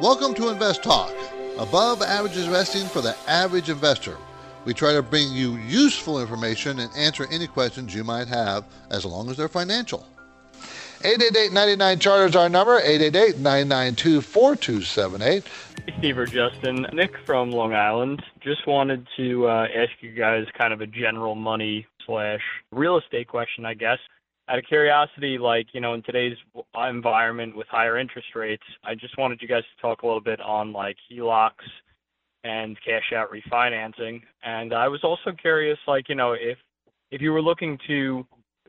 Welcome to Invest Talk, above average investing for the average investor. We try to bring you useful information and answer any questions you might have as long as they're financial. 888-99 Charter is our number, 888-992-4278. Steve or Justin, Nick from Long Island. Just wanted to uh, ask you guys kind of a general money slash real estate question, I guess. Out of curiosity, like, you know, in today's environment with higher interest rates, I just wanted you guys to talk a little bit on like HELOCs and cash out refinancing. And I was also curious, like, you know, if if you were looking to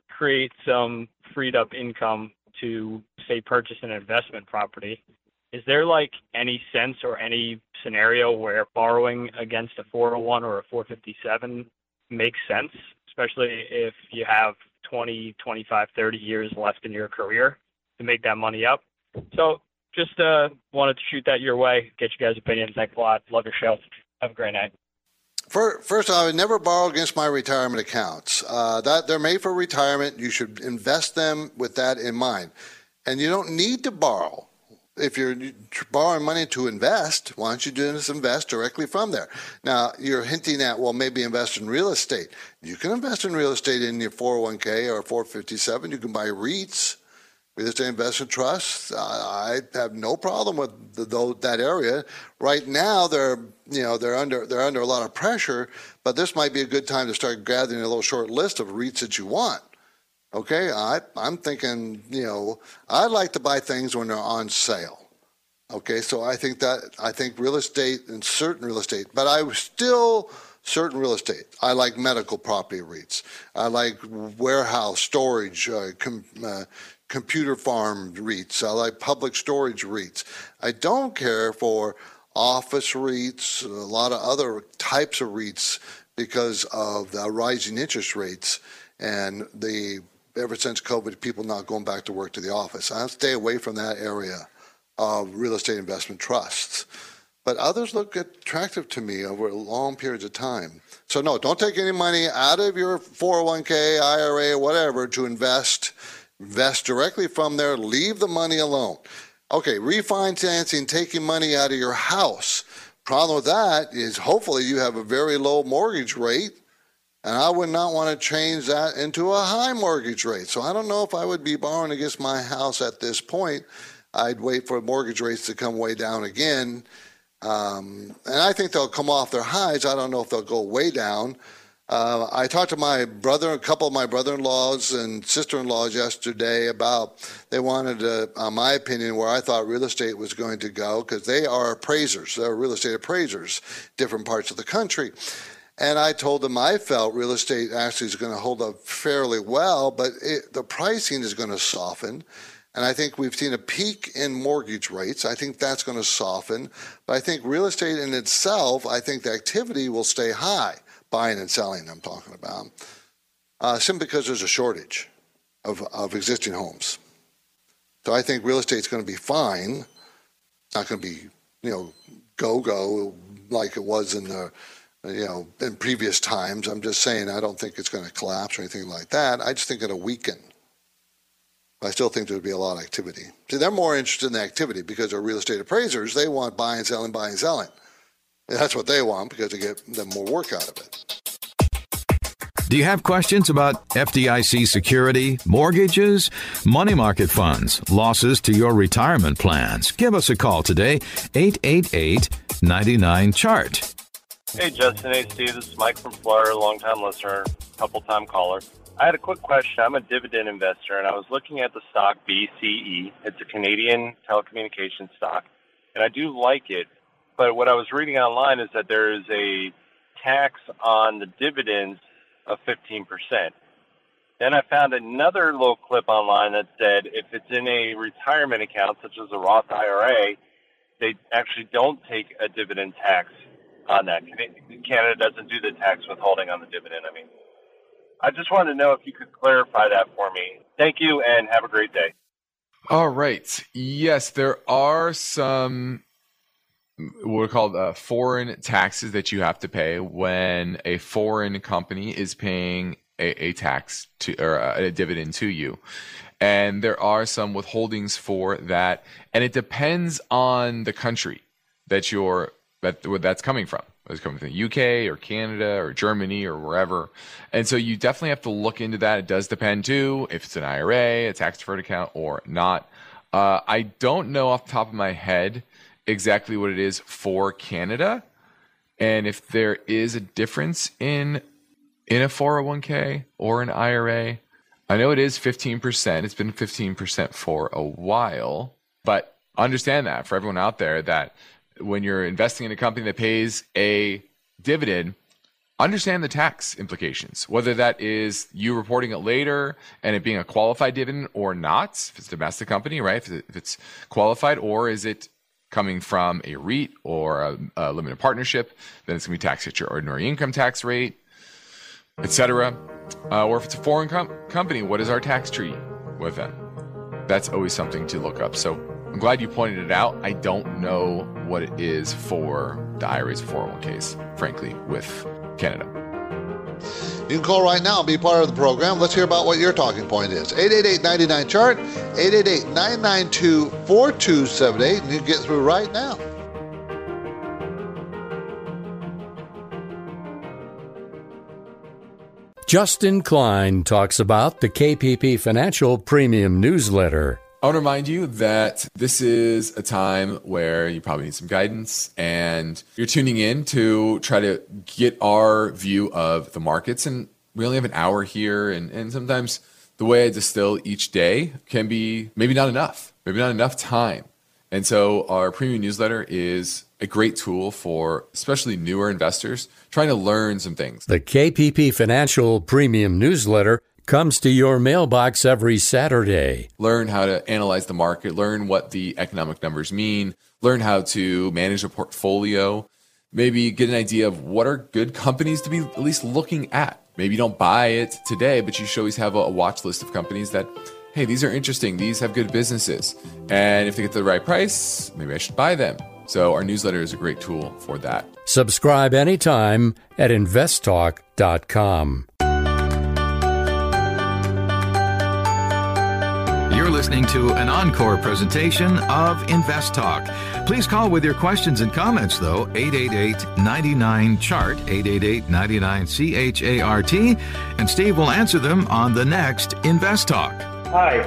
create some freed up income to say purchase an investment property, is there like any sense or any scenario where borrowing against a 401 or a 457 makes sense, especially if you have 20, 25, 30 years left in your career to make that money up? So just uh, wanted to shoot that your way, get you guys' opinions. Thanks a lot. Love your show. Have a great night. First, I would never borrow against my retirement accounts. Uh, that they're made for retirement. You should invest them with that in mind, and you don't need to borrow. If you're borrowing money to invest, why don't you just invest directly from there? Now, you're hinting at, well, maybe invest in real estate. You can invest in real estate in your 401k or 457. You can buy REITs real estate investment trusts. I have no problem with the, the, that area. Right now, they're you know they're under they're under a lot of pressure, but this might be a good time to start gathering a little short list of REITs that you want. Okay, I, I'm thinking you know I'd like to buy things when they're on sale. Okay, so I think that I think real estate and certain real estate, but I still certain real estate. I like medical property REITs. I like warehouse storage, uh, com, uh, computer farm REITs. I like public storage REITs. I don't care for office REITs, a lot of other types of REITs because of the rising interest rates and the ever since COVID, people not going back to work to the office. I stay away from that area of real estate investment trusts. But others look attractive to me over long periods of time. So no, don't take any money out of your 401k, IRA, whatever to invest Invest directly from there, leave the money alone. Okay, refinancing, taking money out of your house. Problem with that is hopefully you have a very low mortgage rate, and I would not want to change that into a high mortgage rate. So I don't know if I would be borrowing against my house at this point. I'd wait for mortgage rates to come way down again. Um, and I think they'll come off their highs. I don't know if they'll go way down. Uh, I talked to my brother, a couple of my brother-in-laws and sister-in-laws yesterday about they wanted, uh, my opinion, where I thought real estate was going to go because they are appraisers, they're real estate appraisers, different parts of the country. And I told them I felt real estate actually is going to hold up fairly well, but it, the pricing is going to soften. And I think we've seen a peak in mortgage rates. I think that's going to soften. But I think real estate in itself, I think the activity will stay high buying and selling I'm talking about, uh, simply because there's a shortage of, of existing homes. So I think real estate's going to be fine. It's Not going to be, you know, go go like it was in the, you know, in previous times. I'm just saying I don't think it's going to collapse or anything like that. I just think it'll weaken. But I still think there'll be a lot of activity. See, they're more interested in the activity because they're real estate appraisers. They want buying, selling, buying, selling. That's what they want because they get them more work out of it. Do you have questions about FDIC security, mortgages, money market funds, losses to your retirement plans? Give us a call today, 888 99 Chart. Hey, Justin. Hey, Steve. This is Mike from Florida, longtime listener, couple time caller. I had a quick question. I'm a dividend investor, and I was looking at the stock BCE. It's a Canadian telecommunications stock, and I do like it. But what I was reading online is that there is a tax on the dividends of 15%. Then I found another little clip online that said if it's in a retirement account, such as a Roth IRA, they actually don't take a dividend tax on that. Canada doesn't do the tax withholding on the dividend. I mean, I just wanted to know if you could clarify that for me. Thank you and have a great day. All right. Yes, there are some what are called uh, foreign taxes that you have to pay when a foreign company is paying a, a tax to or a dividend to you. And there are some withholdings for that, and it depends on the country that you're that that's coming from. It's coming from the UK or Canada or Germany or wherever. And so you definitely have to look into that. It does depend too if it's an IRA, a tax deferred account, or not. Uh, I don't know off the top of my head exactly what it is for Canada and if there is a difference in in a 401k or an IRA. I know it is 15%. It's been 15% for a while, but understand that for everyone out there that when you're investing in a company that pays a dividend, understand the tax implications, whether that is you reporting it later and it being a qualified dividend or not, if it's a domestic company, right? If it's qualified, or is it coming from a REIT or a, a limited partnership, then it's going to be taxed at your ordinary income tax rate, etc. Uh, or if it's a foreign com- company, what is our tax treaty with them? That's always something to look up. So I'm glad you pointed it out. I don't know what it is for the IRAs 401ks, frankly, with Canada. You can call right now and be part of the program. Let's hear about what your talking point is. 888 chart 888 992 4278, and you get through right now. Justin Klein talks about the KPP Financial Premium Newsletter. I want to remind you that this is a time where you probably need some guidance and you're tuning in to try to get our view of the markets. And we only have an hour here. And, and sometimes the way I distill each day can be maybe not enough, maybe not enough time. And so our premium newsletter is a great tool for especially newer investors trying to learn some things. The KPP Financial Premium Newsletter comes to your mailbox every Saturday. Learn how to analyze the market, learn what the economic numbers mean, learn how to manage a portfolio, maybe get an idea of what are good companies to be at least looking at. Maybe you don't buy it today, but you should always have a, watch list of companies that, hey, these are interesting, these have good businesses. And if they get the right price, maybe I should buy them. So our newsletter is a great tool for that. Subscribe anytime at investtalk.com. listening to an encore presentation of Invest Talk. Please call with your questions and comments, though, 888 99 Chart, 888 99 CHART, and Steve will answer them on the next Invest Talk. Hi,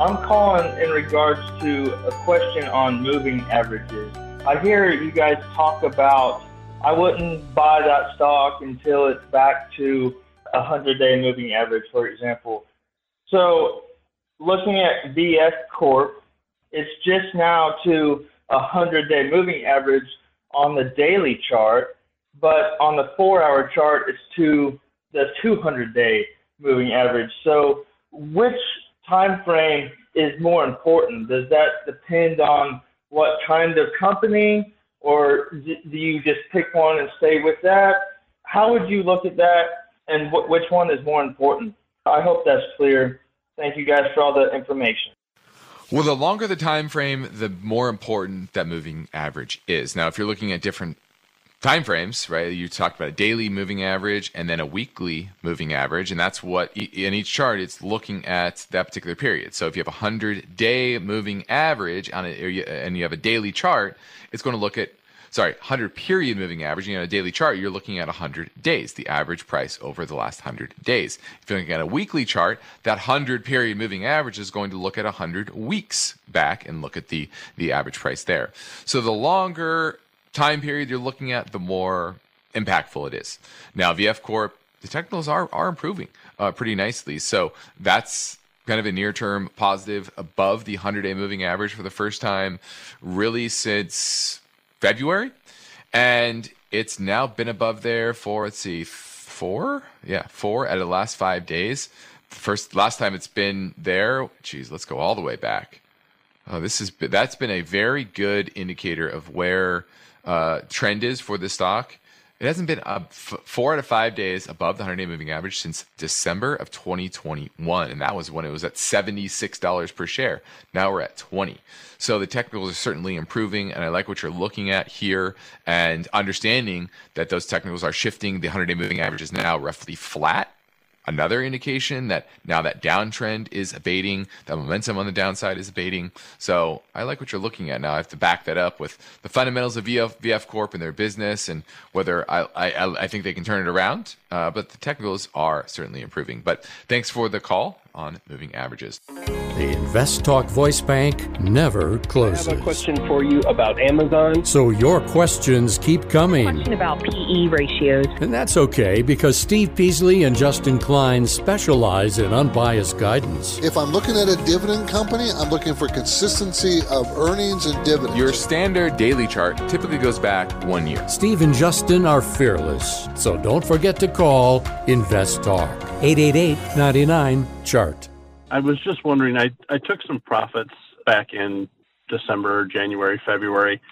I'm calling in regards to a question on moving averages. I hear you guys talk about I wouldn't buy that stock until it's back to a 100 day moving average, for example. So looking at VF Corp, it's just now to a 100 day moving average on the daily chart, but on the four hour chart, it's to the 200 day moving average. So, which time frame is more important? Does that depend on what kind of company, or do you just pick one and stay with that? How would you look at that, and wh- which one is more important? I hope that's clear. Thank you guys for all the information. Well, the longer the time frame, the more important that moving average is. Now, if you're looking at different time frames, right? You talked about a daily moving average and then a weekly moving average, and that's what in each chart it's looking at that particular period. So if you have a hundred day moving average on it, and you have a daily chart, it's going to look at sorry, 100 period moving average. You know, a daily chart, you're looking at 100 days, the average price over the last 100 days. If you're looking at a weekly chart, that 100 period moving average is going to look at 100 weeks back and look at the the average price there. So the longer time period you're looking at, the more impactful it is. Now, VF Corp, the technicals are are improving uh, pretty nicely. So that's kind of a near term positive above the 100 day moving average for the first time really since February. And it's now been above there for, let's see, four? Yeah, four out of the last five days. First, last time it's been there, geez, let's go all the way back. Oh, this is that's been a very good indicator of where uh, trend is for the stock. It hasn't been up f- four out of five days above the 100 day moving average since December of 2021. And that was when it was at $76 per share. Now we're at 20. So the technicals are certainly improving. And I like what you're looking at here and understanding that those technicals are shifting. The 100 day moving average is now roughly flat another indication that now that downtrend is abating, that momentum on the downside is abating. So I like what you're looking at now. I have to back that up with the fundamentals of VF, VF Corp and their business and whether I, I, I think they can turn it around. Uh, but the technicals are certainly improving. But thanks for the call on moving averages. The Invest Talk Voice Bank never closes. I have a question for you about Amazon. So your questions keep coming. Question about PE ratios. And that's okay because Steve Peasley and Justin Klein specialize in unbiased guidance. If I'm looking at a dividend company, I'm looking for consistency of earnings and dividends. Your standard daily chart typically goes back one year. Steve and Justin are fearless. So don't forget to call Invest Talk 888 99 chart. I was just wondering, I, I took some profits back in December, January, February,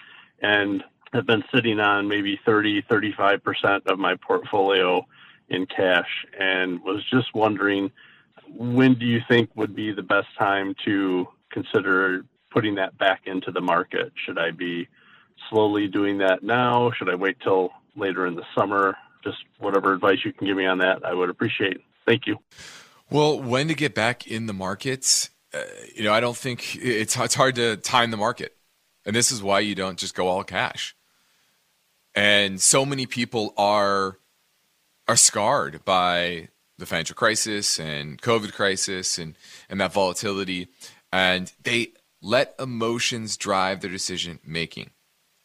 and have been sitting on maybe 30, 35% of my portfolio in cash and was just wondering when do you think would be the best time to consider putting that back into the market? Should I be slowly doing that now? Should I wait till later in the summer? Just whatever advice you can give me on that, I would appreciate. Thank you. Well, when to get back in the markets, uh, you know, I don't think it's it's hard to time the market, and this is why you don't just go all cash. And so many people are are scarred by the financial crisis and COVID crisis and and that volatility, and they let emotions drive their decision making.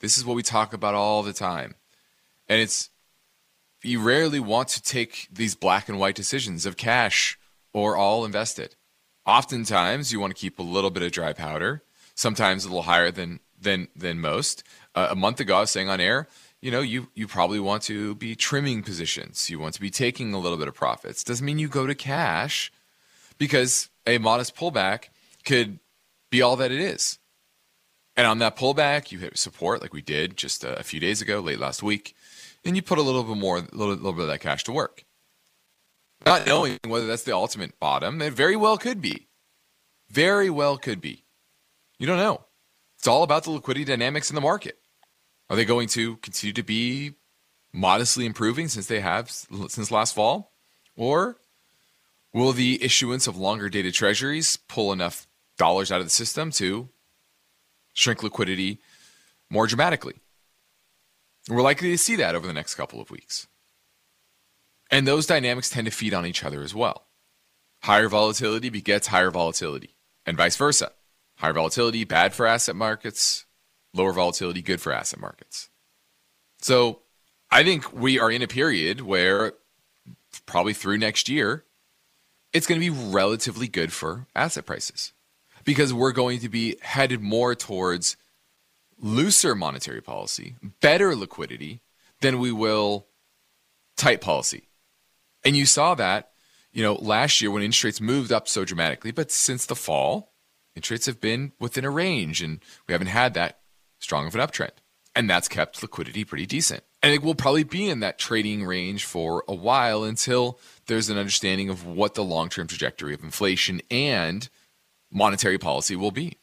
This is what we talk about all the time, and it's you rarely want to take these black and white decisions of cash or all invested. Oftentimes, you want to keep a little bit of dry powder, sometimes a little higher than than than most. Uh, a month ago, I was saying on air, you know, you you probably want to be trimming positions. You want to be taking a little bit of profits. Doesn't mean you go to cash, because a modest pullback could be all that it is. And on that pullback, you hit support like we did just a, a few days ago, late last week, and you put a little bit more, a little, little bit of that cash to work not knowing whether that's the ultimate bottom. It very well could be. Very well could be. You don't know. It's all about the liquidity dynamics in the market. Are they going to continue to be modestly improving since they have since last fall? Or will the issuance of longer dated treasuries pull enough dollars out of the system to shrink liquidity more dramatically? We're likely to see that over the next couple of weeks. And those dynamics tend to feed on each other as well. Higher volatility begets higher volatility, and vice versa. Higher volatility, bad for asset markets, lower volatility, good for asset markets. So I think we are in a period where probably through next year, it's going to be relatively good for asset prices because we're going to be headed more towards looser monetary policy, better liquidity than we will tight policy. And you saw that, you know, last year when interest rates moved up so dramatically, but since the fall, interest rates have been within a range and we haven't had that strong of an uptrend. And that's kept liquidity pretty decent. And it will probably be in that trading range for a while until there's an understanding of what the long term trajectory of inflation and monetary policy will be.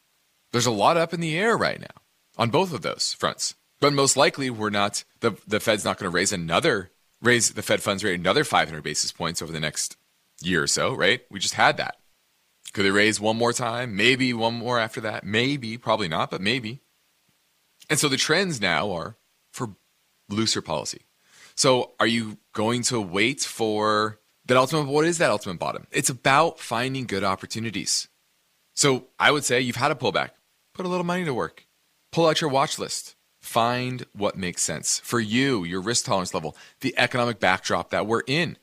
There's a lot up in the air right now on both of those fronts. But most likely, we're not, the, the Fed's not going to raise another raise the Fed funds rate another 500 basis points over the next year or so, right? We just had that. Could they raise one more time? Maybe one more after that. Maybe, probably not, but maybe. And so the trends now are for looser policy. So are you going to wait for that ultimate? What is that ultimate bottom? It's about finding good opportunities. So I would say you've had a pullback. Put a little money to work. Pull out your watch list. Find what makes sense for you, your risk tolerance level, the economic backdrop that we're in,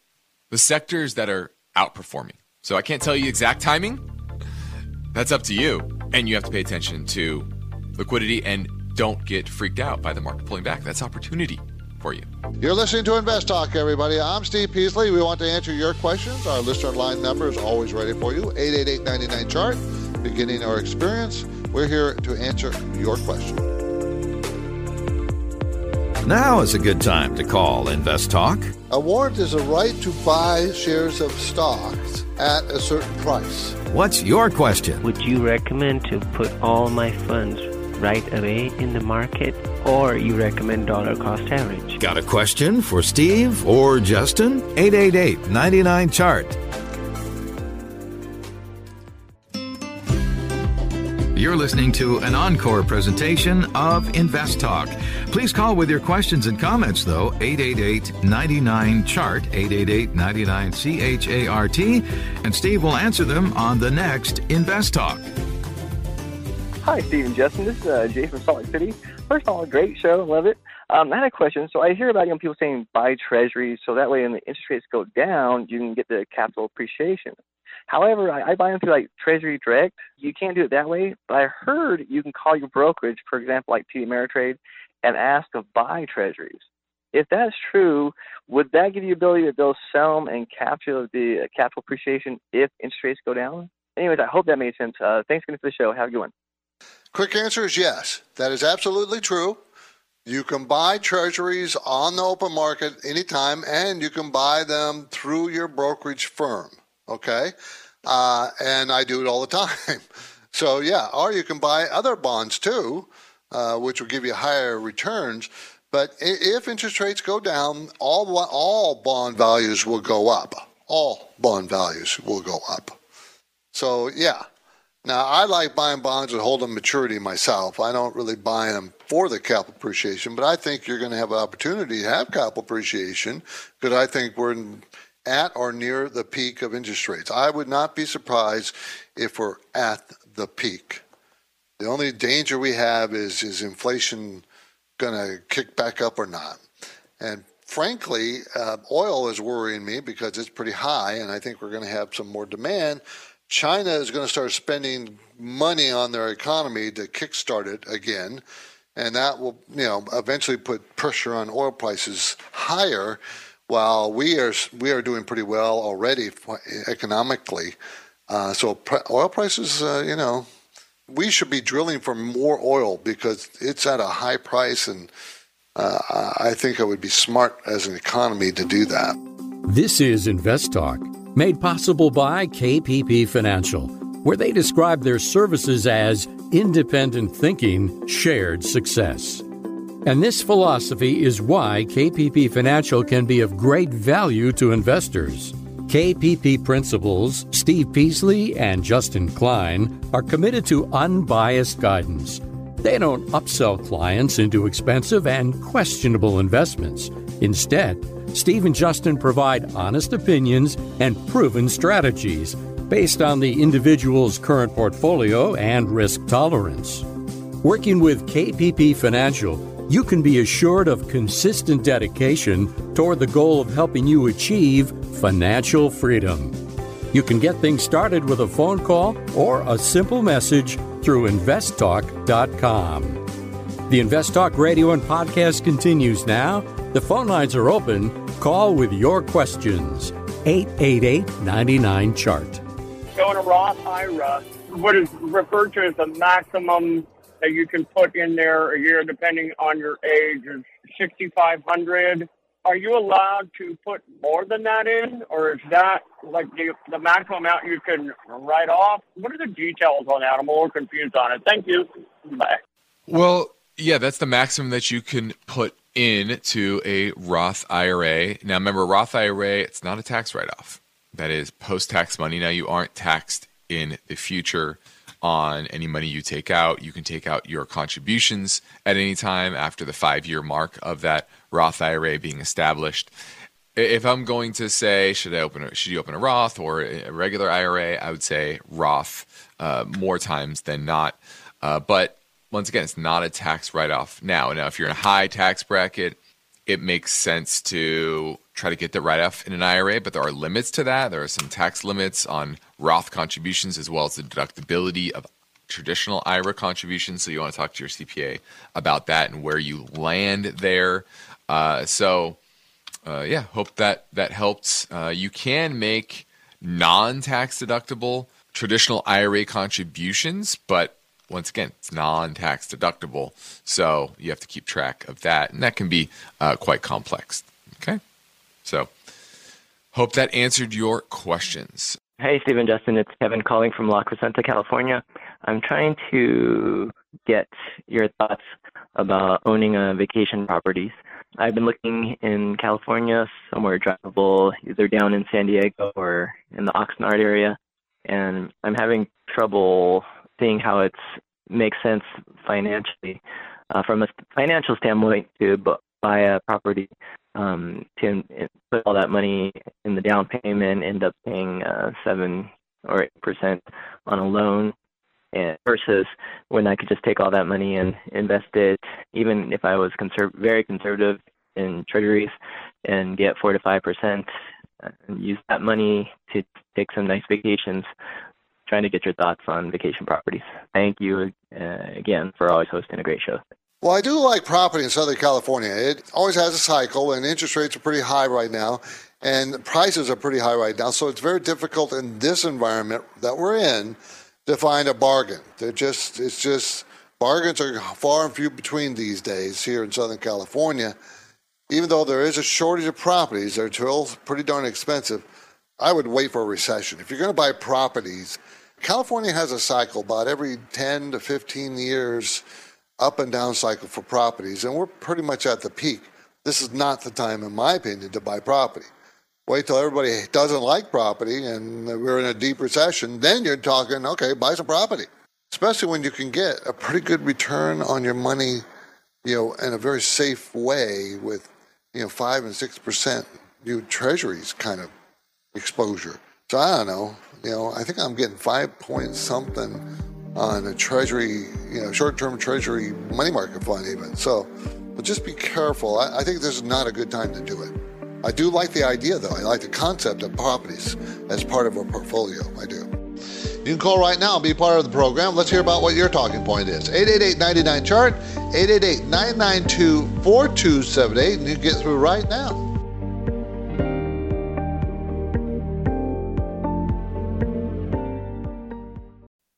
the sectors that are outperforming. So I can't tell you exact timing. That's up to you. And you have to pay attention to liquidity and don't get freaked out by the market pulling back. That's opportunity for you. You're listening to Invest Talk, everybody. I'm Steve Peasley. We want to answer your questions. Our listener line number is always ready for you 888 99 chart. Beginning our experience, we're here to answer your question. Now is a good time to call Invest Talk. A warrant is a right to buy shares of stocks at a certain price. What's your question? Would you recommend to put all my funds right away in the market or you recommend dollar cost average? Got a question for Steve or Justin? 888 99 chart. You're listening to an encore presentation of Invest Talk. Please call with your questions and comments, though, 888 99 Chart, 888 99 CHART, and Steve will answer them on the next Invest Talk. Hi, Steve and Justin. This is uh, Jay from Salt Lake City. First of all, great show. Love it. Um, I had a question. So I hear about young people saying buy treasuries so that way when the interest rates go down, you can get the capital appreciation. However, I, I buy them through like Treasury Direct. You can't do it that way, but I heard you can call your brokerage, for example, like TD Ameritrade, and ask to buy treasuries. If that's true, would that give you the ability to both sell them and capture the capital appreciation if interest rates go down? Anyways, I hope that made sense. Uh, thanks again for the show. Have a good one. Quick answer is yes. That is absolutely true. You can buy treasuries on the open market anytime, and you can buy them through your brokerage firm. Okay? Uh, and I do it all the time. So, yeah, or you can buy other bonds too, uh, which will give you higher returns. But if interest rates go down, all, all bond values will go up. All bond values will go up. So, yeah. Now, I like buying bonds that holding maturity myself. I don't really buy them for the capital appreciation, but I think you're going to have an opportunity to have capital appreciation because I think we're in at or near the peak of interest rates. I would not be surprised if we're at the peak. The only danger we have is is inflation going to kick back up or not? And frankly, uh, oil is worrying me because it's pretty high, and I think we're going to have some more demand. China is going to start spending money on their economy to kickstart it again, and that will, you know, eventually put pressure on oil prices higher while we are we are doing pretty well already economically. Uh, so oil prices, uh, you know, we should be drilling for more oil because it's at a high price, and uh, I think it would be smart as an economy to do that. This is Invest Talk, made possible by KPP Financial, where they describe their services as independent thinking, shared success. And this philosophy is why KPP Financial can be of great value to investors. KPP principals Steve Peasley and Justin Klein are committed to unbiased guidance. They don't upsell clients into expensive and questionable investments. Instead, Steve and Justin provide honest opinions and proven strategies based on the individual's current portfolio and risk tolerance. Working with KPP Financial, you can be assured of consistent dedication toward the goal of helping you achieve financial freedom. You can get things started with a phone call or a simple message through investtalk.com. The Invest Talk radio and podcast continues now. The phone lines are open. Call with your questions. 888 99 Chart. Going to Roth uh, IRA, what is referred to as the maximum that you can put in there a year, depending on your age, is 6,500. Are you allowed to put more than that in, or is that like the, the maximum amount you can write off? What are the details on that? I'm a little confused on it. Thank you. Bye. Well, yeah, that's the maximum that you can put in to a Roth IRA. Now, remember, Roth IRA, it's not a tax write off. That is post tax money. Now, you aren't taxed in the future on any money you take out. You can take out your contributions at any time after the five year mark of that Roth IRA being established. If I'm going to say, should I open a, should you open a Roth or a regular IRA? I would say Roth uh, more times than not. Uh, but once again, it's not a tax write off now. Now, if you're in a high tax bracket, it makes sense to try to get the write off in an IRA, but there are limits to that. There are some tax limits on Roth contributions as well as the deductibility of traditional IRA contributions. So you want to talk to your CPA about that and where you land there. Uh, so, uh, yeah, hope that that helped. Uh, you can make non tax deductible traditional IRA contributions, but once again, it's non tax deductible. So you have to keep track of that. And that can be uh, quite complex. Okay. So hope that answered your questions. Hey, Stephen Justin. It's Kevin calling from La Crescenta, California. I'm trying to get your thoughts about owning a vacation properties. I've been looking in California, somewhere drivable, either down in San Diego or in the Oxnard area, and I'm having trouble seeing how it makes sense financially, uh, from a financial standpoint, to buy a property, um, to put all that money in the down payment, end up paying uh, seven or eight percent on a loan, and versus when I could just take all that money and invest it, even if I was conserv- very conservative in treasuries, and get four to five percent, and use that money to take some nice vacations trying to get your thoughts on vacation properties. Thank you uh, again for always hosting a great show. Well, I do like property in Southern California. It always has a cycle, and interest rates are pretty high right now, and prices are pretty high right now. So it's very difficult in this environment that we're in to find a bargain. They're just, it's just bargains are far and few between these days here in Southern California. Even though there is a shortage of properties, they're still pretty darn expensive. I would wait for a recession. If you're going to buy properties, California has a cycle about every 10 to 15 years, up and down cycle for properties, and we're pretty much at the peak. This is not the time, in my opinion, to buy property. Wait till everybody doesn't like property and we're in a deep recession, then you're talking, okay, buy some property. Especially when you can get a pretty good return on your money, you know, in a very safe way with, you know, five and six percent new treasuries kind of exposure. So I don't know. You know, I think I'm getting five point something on a treasury, you know, short-term treasury money market fund even. So, but just be careful. I, I think this is not a good time to do it. I do like the idea though. I like the concept of properties as part of a portfolio. I do. You can call right now and be part of the program. Let's hear about what your talking point is. 888 chart 888 992 4278, and you get through right now.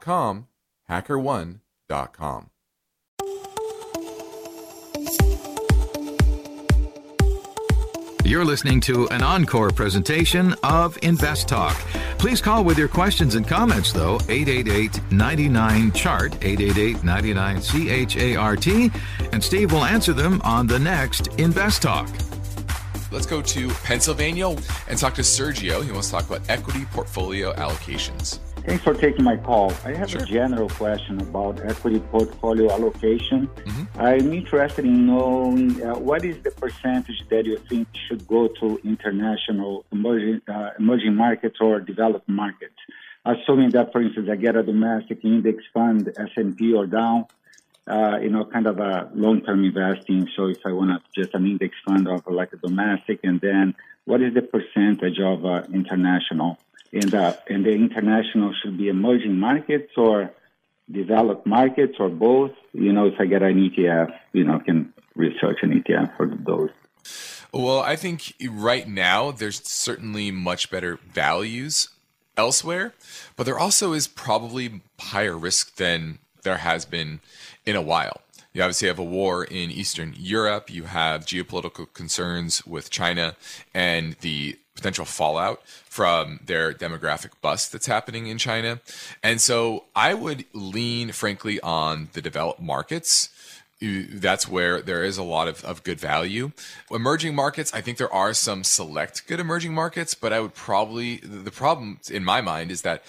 com, hackerone.com. You're listening to an encore presentation of Invest Talk. Please call with your questions and comments, though, 888 99 Chart, 888 99 CHART, and Steve will answer them on the next Invest Talk. Let's go to Pennsylvania and talk to Sergio. He wants to talk about equity portfolio allocations. Thanks for taking my call. I have sure. a general question about equity portfolio allocation. Mm-hmm. I'm interested in knowing uh, what is the percentage that you think should go to international emerging, uh, emerging markets or developed markets. Assuming that, for instance, I get a domestic index fund, S&P or Dow, uh, you know, kind of a long-term investing. So if I want to just an index fund of like a domestic, and then what is the percentage of uh, international? And uh, and the international should be emerging markets or developed markets or both. You know, if I get an ETF, you know, can research an ETF for those. Well, I think right now there's certainly much better values elsewhere, but there also is probably higher risk than there has been in a while. You obviously have a war in Eastern Europe. You have geopolitical concerns with China and the potential fallout from their demographic bust that's happening in China. And so I would lean, frankly, on the developed markets. That's where there is a lot of, of good value. Emerging markets, I think there are some select good emerging markets, but I would probably, the problem in my mind is that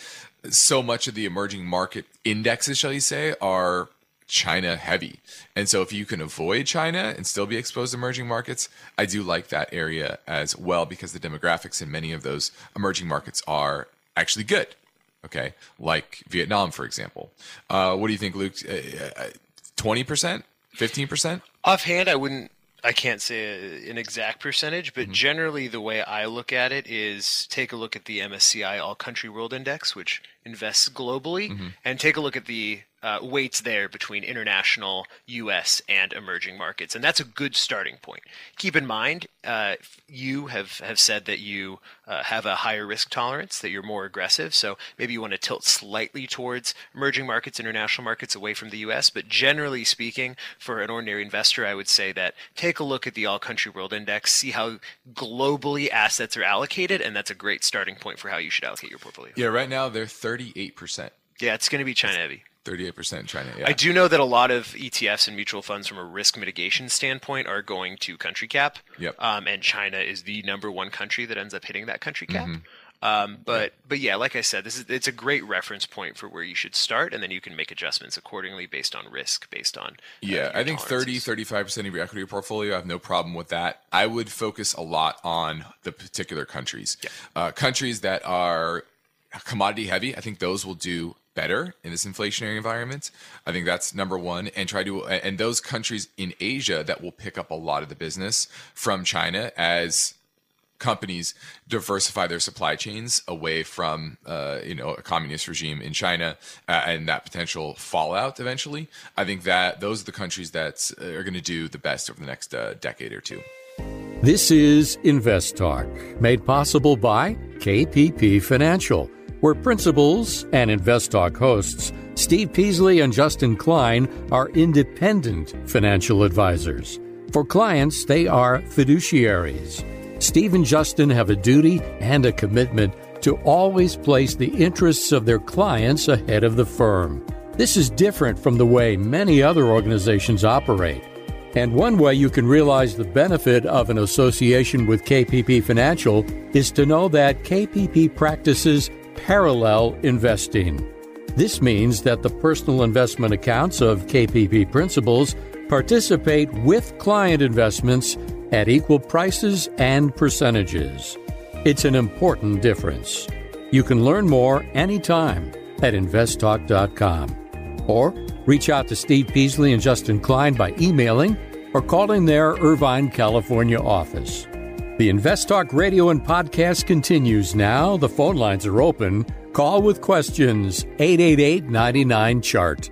so much of the emerging market indexes, shall you say, are China heavy. And so if you can avoid China and still be exposed to emerging markets, I do like that area as well because the demographics in many of those emerging markets are actually good. Okay. Like Vietnam, for example. Uh, what do you think, Luke? 20%? Uh, 15%? Offhand, I wouldn't I can't say an exact percentage, but mm-hmm. generally the way I look at it is take a look at the MSCI All Country World Index, which invests globally, mm-hmm. and take a look at the uh, weights there between international, U.S., and emerging markets, and that's a good starting point. Keep in mind, uh, you have have said that you uh, have a higher risk tolerance, that you're more aggressive, so maybe you want to tilt slightly towards emerging markets, international markets, away from the U.S. But generally speaking, for an ordinary investor, I would say that take a look at the All Country World Index, see how globally assets are allocated, and that's a great starting point for how you should allocate your portfolio. Yeah, right now they're 38%. Yeah, it's going to be China heavy. 38% China. Yeah. I do know that a lot of ETFs and mutual funds, from a risk mitigation standpoint, are going to country cap. Yep. Um, and China is the number one country that ends up hitting that country cap. Mm-hmm. Um, but but yeah, like I said, this is it's a great reference point for where you should start, and then you can make adjustments accordingly based on risk, based on uh, yeah. I think 30, 35 percent of your equity portfolio, I have no problem with that. I would focus a lot on the particular countries, yeah. uh, countries that are commodity heavy. I think those will do better in this inflationary environment. I think that's number one. And try to and those countries in Asia that will pick up a lot of the business from China as companies diversify their supply chains away from uh, you know a communist regime in China uh, and that potential fallout eventually. I think that those are the countries that are going to do the best over the next uh, decade or two. This is Invest Talk, made possible by KPP Financial where principals and Invest Talk hosts Steve Peasley and Justin Klein are independent financial advisors. For clients, they are fiduciaries. Steve and Justin have a duty and a commitment to always place the interests of their clients ahead of the firm. This is different from the way many other organizations operate. And one way you can realize the benefit of an association with KPP Financial is to know that KPP practices parallel investing. This means that the personal investment accounts of KPP principals participate with client investments at equal prices and percentages. It's an important difference. You can learn more anytime at investtalk.com or reach out to Steve Peasley and Justin Klein by emailing or calling their Irvine, California office. The Invest Talk radio and podcast continues now. The phone lines are open. Call with questions 888 99 Chart.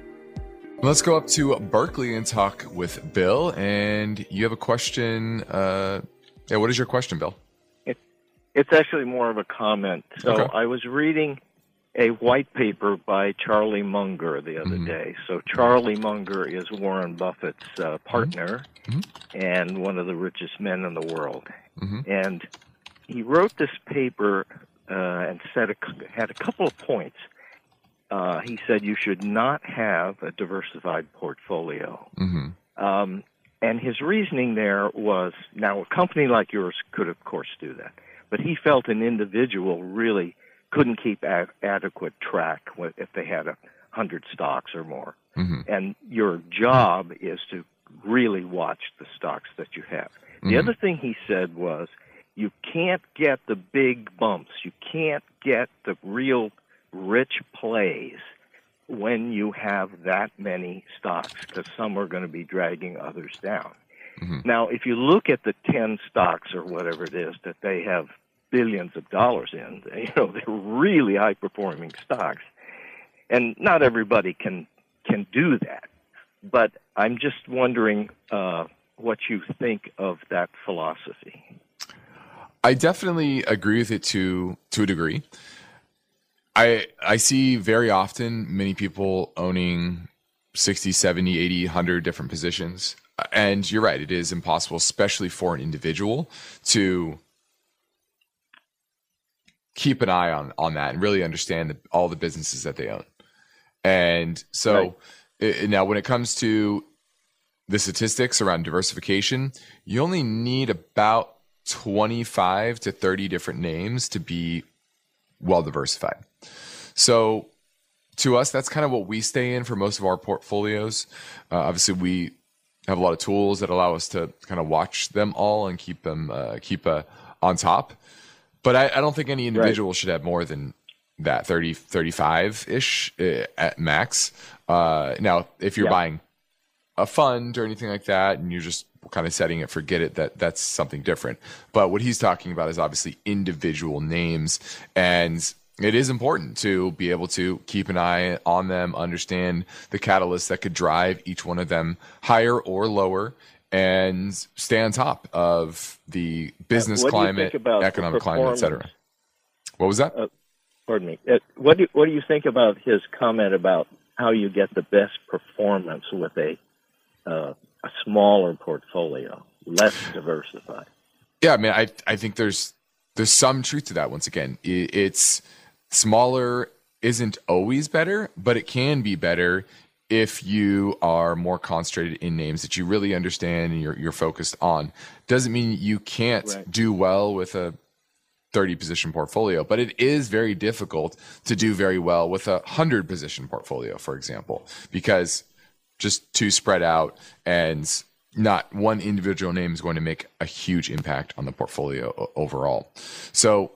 Let's go up to Berkeley and talk with Bill. And you have a question. Uh, yeah, what is your question, Bill? It, it's actually more of a comment. So okay. I was reading a white paper by Charlie Munger the other mm-hmm. day. So Charlie Munger is Warren Buffett's uh, partner mm-hmm. and one of the richest men in the world. Mm-hmm. and he wrote this paper uh, and said a, had a couple of points. Uh, he said you should not have a diversified portfolio. Mm-hmm. Um, and his reasoning there was now a company like yours could, of course, do that. But he felt an individual really couldn't keep a- adequate track if they had a hundred stocks or more. Mm-hmm. And your job is to really watch the stocks that you have. The Mm-hmm. other thing he said was you can't get the big bumps. You can't get the real rich plays when you have that many stocks because some are going to be dragging others down. Mm-hmm. Now, if you look at the 10 stocks or whatever it is that they have billions of dollars in, you know, they're really high performing stocks. And not everybody can can do that. But I'm just wondering uh, what you think of that philosophy. I definitely agree with it to to a degree. I I see very often many people owning 60, 70, 80, 100 different positions. And you're right, it is impossible, especially for an individual, to keep an eye on on that and really understand the, all the businesses that they own. And so Right. it, now when it comes to the statistics around diversification, you only need about 25 to 30 different names to be well diversified. So to us, that's kind of what we stay in for most of our portfolios. Uh, obviously, we have a lot of tools that allow us to kind of watch them all and keep them uh, keep uh, on top. But I, I don't think any individual should have more than that 30, 35 ish uh, at max. Uh, now, if you're Yeah. buying a fund or anything like that, and you're just kind of setting it, forget it. That that's something different. But what he's talking about is obviously individual names, and it is important to be able to keep an eye on them, understand the catalysts that could drive each one of them higher or lower, and stay on top of the business you climate, economic climate, etc What was that? Uh, pardon me. Uh, what do what do you think about his comment about how you get the best performance with a uh, a smaller portfolio, less diversified? Yeah, I mean, I I think there's there's some truth to that. Once again, it's smaller isn't always better, but it can be better if you are more concentrated in names that you really understand and you're you're focused on. Doesn't mean you can't Right. do well with a 30 position portfolio, but it is very difficult to do very well with a 100 position portfolio, for example, because just too spread out and not one individual name is going to make a huge impact on the portfolio overall. So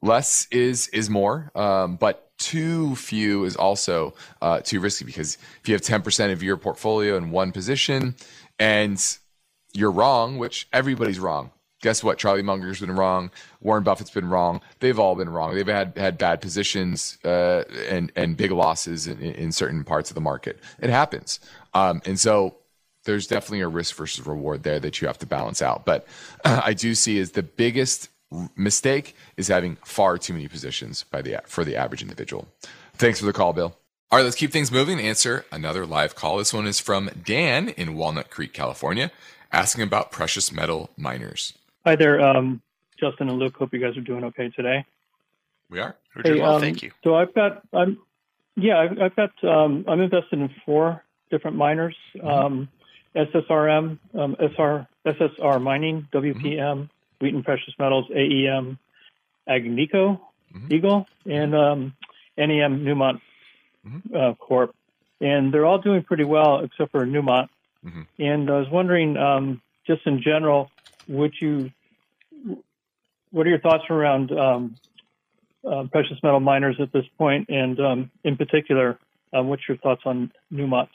less is is more, um, but too few is also uh, too risky because if you have 10% of your portfolio in one position and you're wrong, which everybody's wrong. Guess what? Charlie Munger's been wrong. Warren Buffett's been wrong. They've all been wrong. They've had had bad positions uh, and and big losses in, in certain parts of the market. It happens, um, and so there's definitely a risk versus reward there that you have to balance out. But I do see as the biggest mistake is having far too many positions by the for the average individual. Thanks for the call, Bill. All right, let's keep things moving answer another live call. This one is from Dan in Walnut Creek, California, asking about precious metal miners. Hi there, um, Justin and Luke. Hope you guys are doing okay today. We are. We're doing well, um, thank you. So I've got, I'm, yeah, I've, I've got, um, I'm invested in four different miners: um, SSRM, um, SR, SSR Mining, WPM, Wheaton Precious Metals, AEM, Agnico, Eagle, and um, NEM Newmont uh, Corp. And they're all doing pretty well except for Newmont. And I was wondering, um, just in general, would you, what are your thoughts around um, uh, precious metal miners at this point, and um, in particular, um, what's your thoughts on Newmont?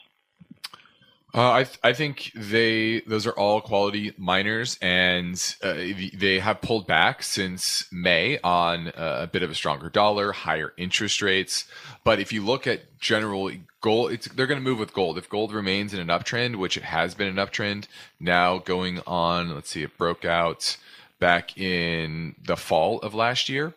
Uh, I th- I think they those are all quality miners, and uh, they have pulled back since May on uh, a bit of a stronger dollar, higher interest rates. But if you look at general gold, it's, they're going to move with gold. If gold remains in an uptrend, which it has been an uptrend now going on, let's see, it broke out back in the fall of last year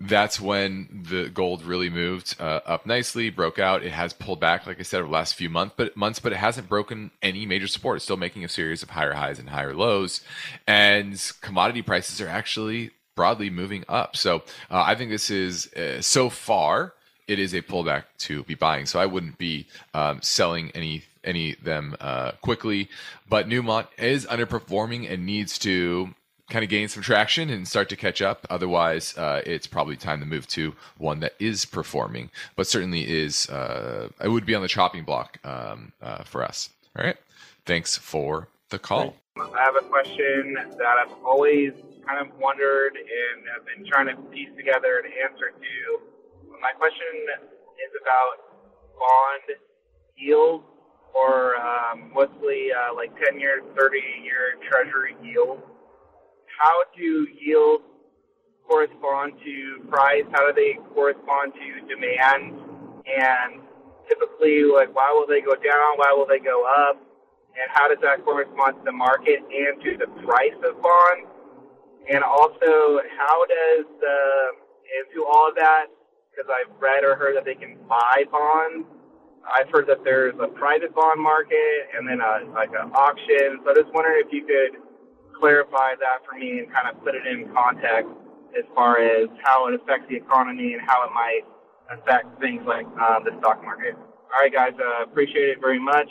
that's when the gold really moved uh, up nicely, broke out. It has pulled back, like I said, over the last few months, but months, but it hasn't broken any major support. It's still making a series of higher highs and higher lows, and commodity prices are actually broadly moving up. So uh, I think this is uh, so far it is a pullback to be buying. So I wouldn't be um, selling any any them uh, quickly. But Newmont is underperforming and needs to kind of gain some traction and start to catch up. Otherwise, uh, it's probably time to move to one that is performing, but certainly is. Uh, it would be on the chopping block um, uh, for us. All right. Thanks for the call. I have a question that I've always kind of wondered and have been trying to piece together an answer to. My question is about bond yield or um, mostly uh, like 10 year, 30 year treasury yield how do yields correspond to price? How do they correspond to demand? And typically, like, why will they go down? Why will they go up? And how does that correspond to the market and to the price of bonds? And also, how does the, and to all of that, because I've read or heard that they can buy bonds. I've heard that there's a private bond market and then a, like an auction. So I just wondering if you could clarify that for me and kind of put it in context as far as how it affects the economy and how it might affect things like uh, the stock market. All right, guys, uh, appreciate it very much.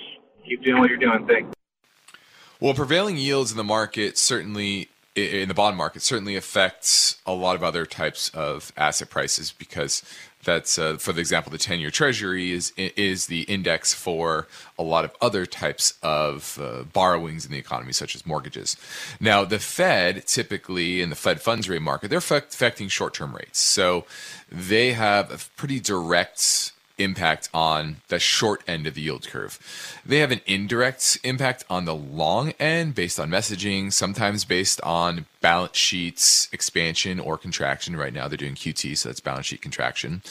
Keep doing what you're doing. Thanks. Well, prevailing yields in the market certainly in the bond market certainly affects a lot of other types of asset prices because that's uh, for the example the 10 year treasury is is the index for a lot of other types of uh, borrowings in the economy such as mortgages. Now the fed typically in the fed funds rate market they're affecting short term rates. So they have a pretty direct impact on the short end of the yield curve. They have an indirect impact on the long end based on messaging, sometimes based on balance sheets expansion or contraction. Right now they're doing QT, so that's balance sheet contraction.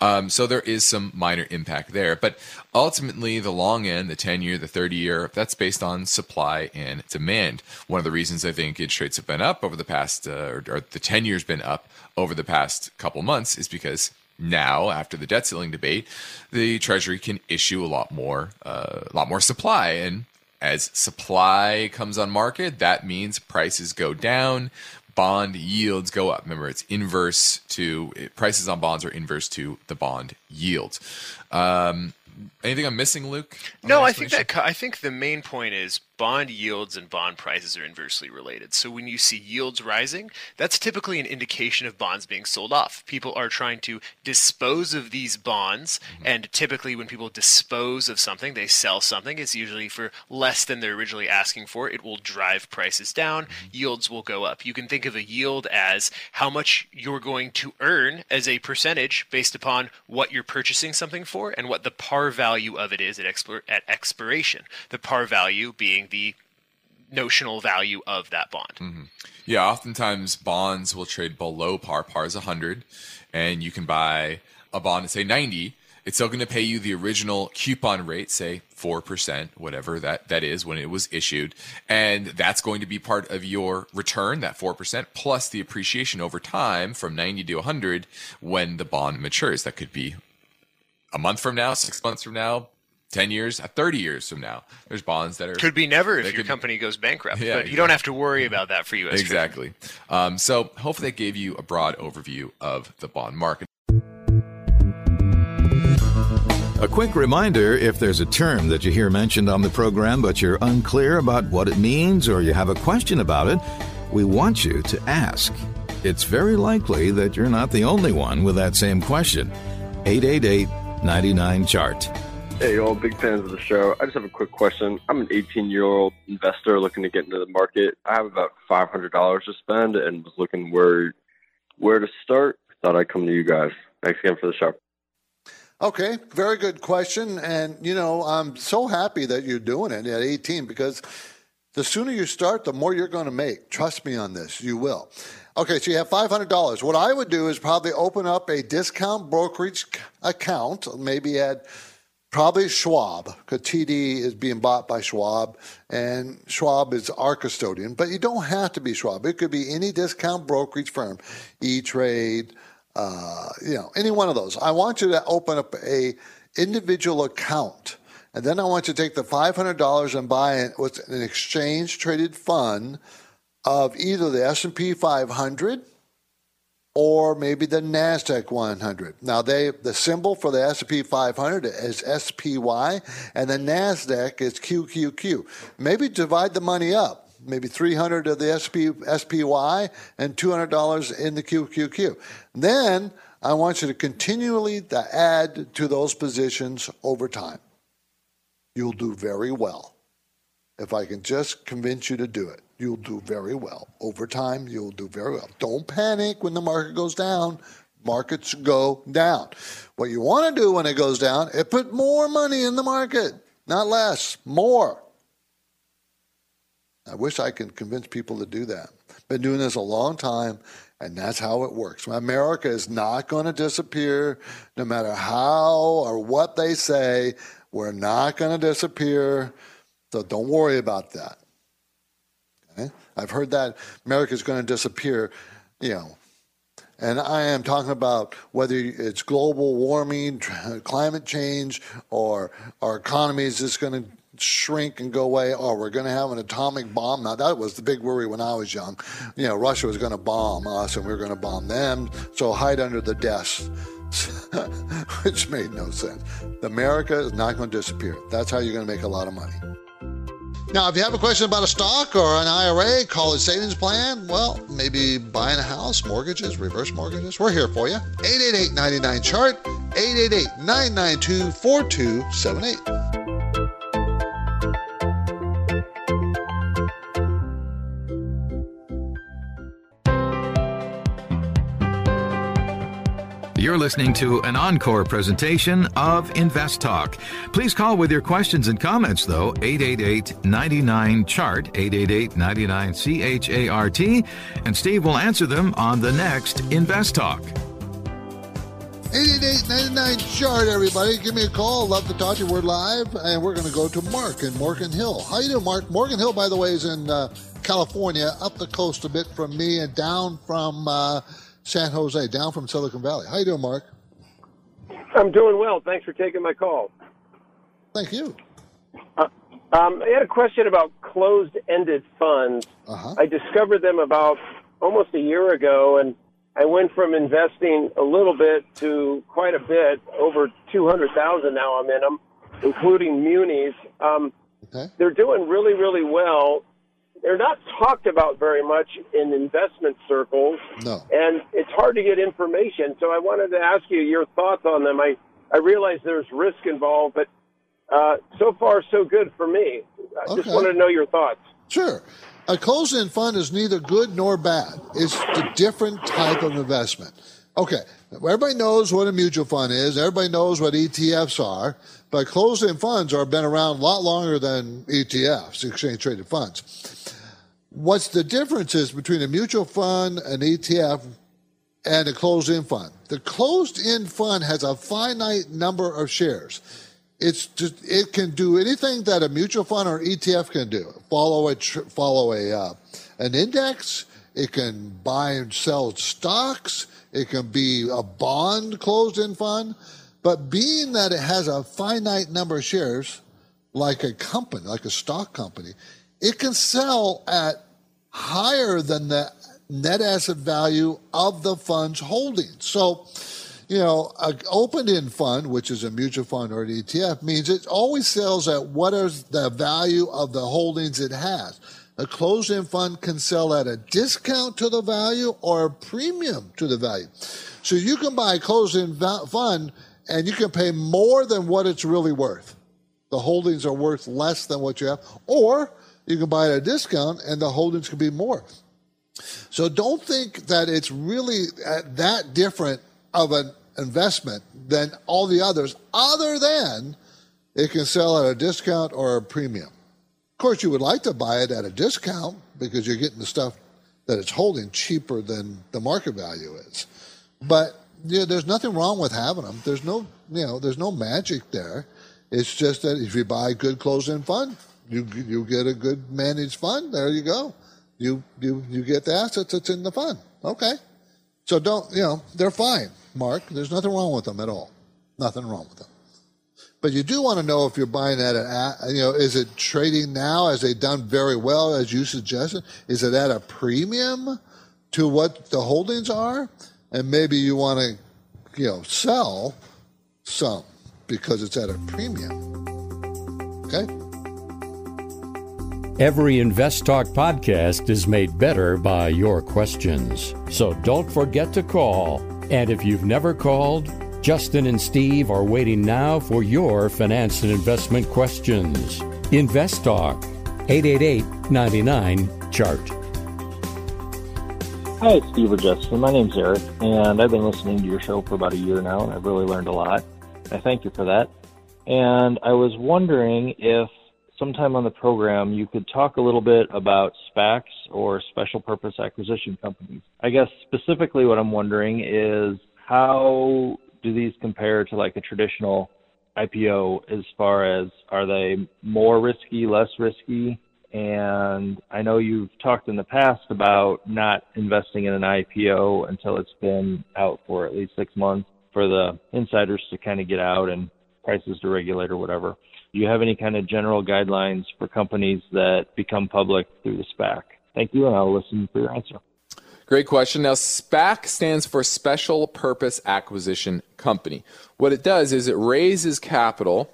Um, so there is some minor impact there. But ultimately, the long end, the 10 year, the 30 year, that's based on supply and demand. One of the reasons I think interest rates have been up over the past, uh, or, or the 10 years been up over the past couple months is because now after the debt ceiling debate, the Treasury can issue a lot more, uh, a lot more supply, and as supply comes on market, that means prices go down, bond yields go up. Remember, it's inverse to prices on bonds are inverse to the bond yield. Um, anything I'm missing, Luke? No, I think that I think the main point is bond yields and bond prices are inversely related. So when you see yields rising, that's typically an indication of bonds being sold off. People are trying to dispose of these bonds, mm-hmm. and typically when people dispose of something, they sell something. It's usually for less than they're originally asking for. It will drive prices down. Mm-hmm. Yields will go up. You can think of a yield as how much you're going to earn as a percentage based upon what you're purchasing something for and what the par value of it is at, expir- at expiration. The par value being the notional value of that bond. Mm-hmm. Yeah, oftentimes bonds will trade below par. Par is 100, and you can buy a bond at say 90. It's still going to pay you the original coupon rate, say 4%, whatever that, that is when it was issued. And that's going to be part of your return, that 4%, plus the appreciation over time from 90 to 100 when the bond matures. That could be a month from now, six months from now, 10 years, uh, 30 years from now. There's bonds that are. Could be never if your could, company goes bankrupt, yeah, but you don't have to worry about that for you. Exactly. Um, so hopefully that gave you a broad overview of the bond market. A quick reminder if there's a term that you hear mentioned on the program but you're unclear about what it means or you have a question about it, we want you to ask. It's very likely that you're not the only one with that same question. 888 99 Chart. Hey, all big fans of the show. I just have a quick question. I'm an 18 year old investor looking to get into the market. I have about $500 to spend and was looking where where to start. Thought I'd come to you guys. Thanks again for the show. Okay, very good question. And, you know, I'm so happy that you're doing it at 18 because the sooner you start, the more you're going to make. Trust me on this, you will. Okay, so you have $500. What I would do is probably open up a discount brokerage account, maybe at Probably Schwab, because TD is being bought by Schwab, and Schwab is our custodian. But you don't have to be Schwab. It could be any discount brokerage firm, E Trade, uh, you know, any one of those. I want you to open up a individual account, and then I want you to take the five hundred dollars and buy it what's an exchange traded fund of either the S and P 500 or maybe the Nasdaq 100. Now they the symbol for the S&P 500 is SPY and the Nasdaq is QQQ. Maybe divide the money up. Maybe 300 of the SP, SPY and $200 in the QQQ. Then I want you to continually to add to those positions over time. You'll do very well if I can just convince you to do it you'll do very well. Over time, you'll do very well. Don't panic when the market goes down. Markets go down. What you want to do when it goes down is put more money in the market, not less, more. I wish I could convince people to do that. Been doing this a long time, and that's how it works. America is not going to disappear, no matter how or what they say. We're not going to disappear. So don't worry about that. I've heard that America is going to disappear, you know. And I am talking about whether it's global warming, climate change, or our economy is just going to shrink and go away, or we're going to have an atomic bomb. Now, that was the big worry when I was young. You know, Russia was going to bomb us and we were going to bomb them. So hide under the desks, which made no sense. America is not going to disappear. That's how you're going to make a lot of money. Now, if you have a question about a stock or an IRA, college savings plan, well, maybe buying a house, mortgages, reverse mortgages, we're here for you. 888 99 chart, 888 992 4278. You're listening to an encore presentation of Invest Talk. Please call with your questions and comments, though, 888 99 Chart, 888 99 CHART, and Steve will answer them on the next Invest Talk. 888 chart everybody. Give me a call. Love to talk to you. We're live and we're going to go to mark in morgan hill. How you doing mark? Morgan hill by the way is in uh, california up the coast a bit from me and down from uh, San Jose, down from Silicon Valley. How you doing, Mark? I'm doing well. Thanks for taking my call. Thank you. Uh, um, I had a question about closed-ended funds. Uh-huh. I discovered them about almost a year ago, and I went from investing a little bit to quite a bit, over two hundred thousand now. I'm in them, including munis. Um, okay. They're doing really, really well they're not talked about very much in investment circles. No. And it's hard to get information. So I wanted to ask you your thoughts on them. I, I realize there's risk involved, but uh, so far, so good for me. I Okay. just wanted to know your thoughts. Sure. A closed-end fund is neither good nor bad. It's a different type of investment. Okay, everybody knows what a mutual fund is. Everybody knows what ETFs are, but closed-end funds are been around a lot longer than ETFs, exchange-traded funds. What's the differences between a mutual fund, an ETF, and a closed-end fund? The closed-end fund has a finite number of shares. It's just it can do anything that a mutual fund or ETF can do. Follow a follow a uh, an index. It can buy and sell stocks. It can be a bond closed-end fund. But being that it has a finite number of shares, like a company, like a stock company, it can sell at higher than the net asset value of the fund's holdings. So, you know, an open-end fund, which is a mutual fund or an ETF, means it always sells at what is the value of the holdings it has. A closed-end fund can sell at a discount to the value or a premium to the value. So you can buy a closed-end fund and you can pay more than what it's really worth. The holdings are worth less than what you have, or you can buy it at a discount and the holdings can be more. So don't think that it's really uh, that different of an investment than all the others, other than it can sell at a discount or a premium. Of course, you would like to buy it at a discount because you're getting the stuff that it's holding cheaper than the market value is. But yeah, there's nothing wrong with having them. There's no, you know, there's no magic there. It's just that if you buy good closed-end fund, you you get a good managed fund. There you go. You you you get the assets that's in the fund. Okay. So don't, you know, they're fine, Mark. There's nothing wrong with them at all. Nothing wrong with them. But you do want to know if you're buying that at you know, is it trading now? Has they done very well, as you suggested? Is it at a premium to what the holdings are? And maybe you want to, you know, sell some because it's at a premium. Okay? Every Invest Talk podcast is made better by your questions. So don't forget to call. And if you've never called, Justin and Steve are waiting now for your finance and investment questions. Invest Talk, 888 99 Chart. Hi, it's Steve or Justin. My name's Eric, and I've been listening to your show for about a year now, and I've really learned a lot. I thank you for that. And I was wondering if sometime on the program you could talk a little bit about SPACs or special purpose acquisition companies. I guess specifically what I'm wondering is how do these compare to like a traditional IPO as far as are they more risky, less risky? And I know you've talked in the past about not investing in an IPO until it's been out for at least six months for the insiders to kind of get out and prices to regulate or whatever. Do you have any kind of general guidelines for companies that become public through the SPAC? Thank you, and I'll listen for your answer. Great question. Now, SPAC stands for Special Purpose Acquisition Company. What it does is it raises capital,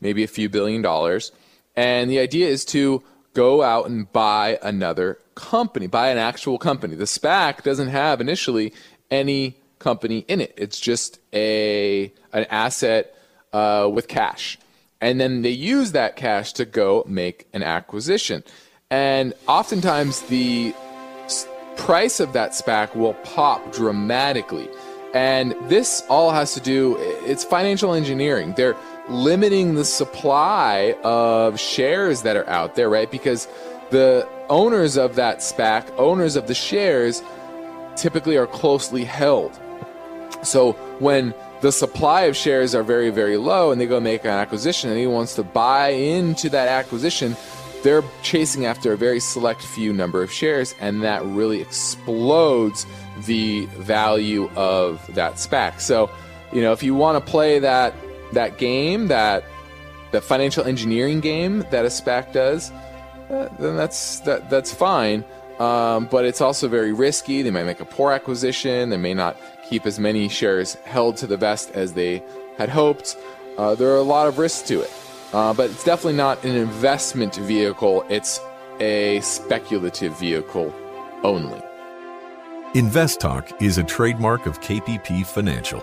maybe a few billion dollars, and the idea is to go out and buy another company, buy an actual company. The SPAC doesn't have initially any company in it. It's just a an asset uh, with cash, and then they use that cash to go make an acquisition. And oftentimes the price of that SPAC will pop dramatically. And this all has to do, it's financial engineering. They're limiting the supply of shares that are out there, right? Because the owners of that SPAC, owners of the shares, typically are closely held. So when the supply of shares are very, very low and they go make an acquisition and he wants to buy into that acquisition, they're chasing after a very select few number of shares, and that really explodes the value of that SPAC. So, you know, if you want to play that that game, that the financial engineering game that a SPAC does, uh, then that's that that's fine. Um, but it's also very risky. They might make a poor acquisition. They may not keep as many shares held to the vest as they had hoped. Uh, there are a lot of risks to it. Uh, but it's definitely not an investment vehicle, it's a speculative vehicle only. Invest Talk is a trademark of KPP Financial.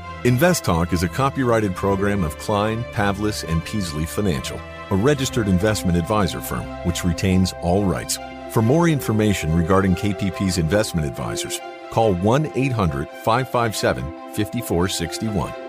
Invest Talk is a copyrighted program of Klein, Pavlis, and Peasley Financial, a registered investment advisor firm which retains all rights. For more information regarding KPP's investment advisors, call 1 800 557 5461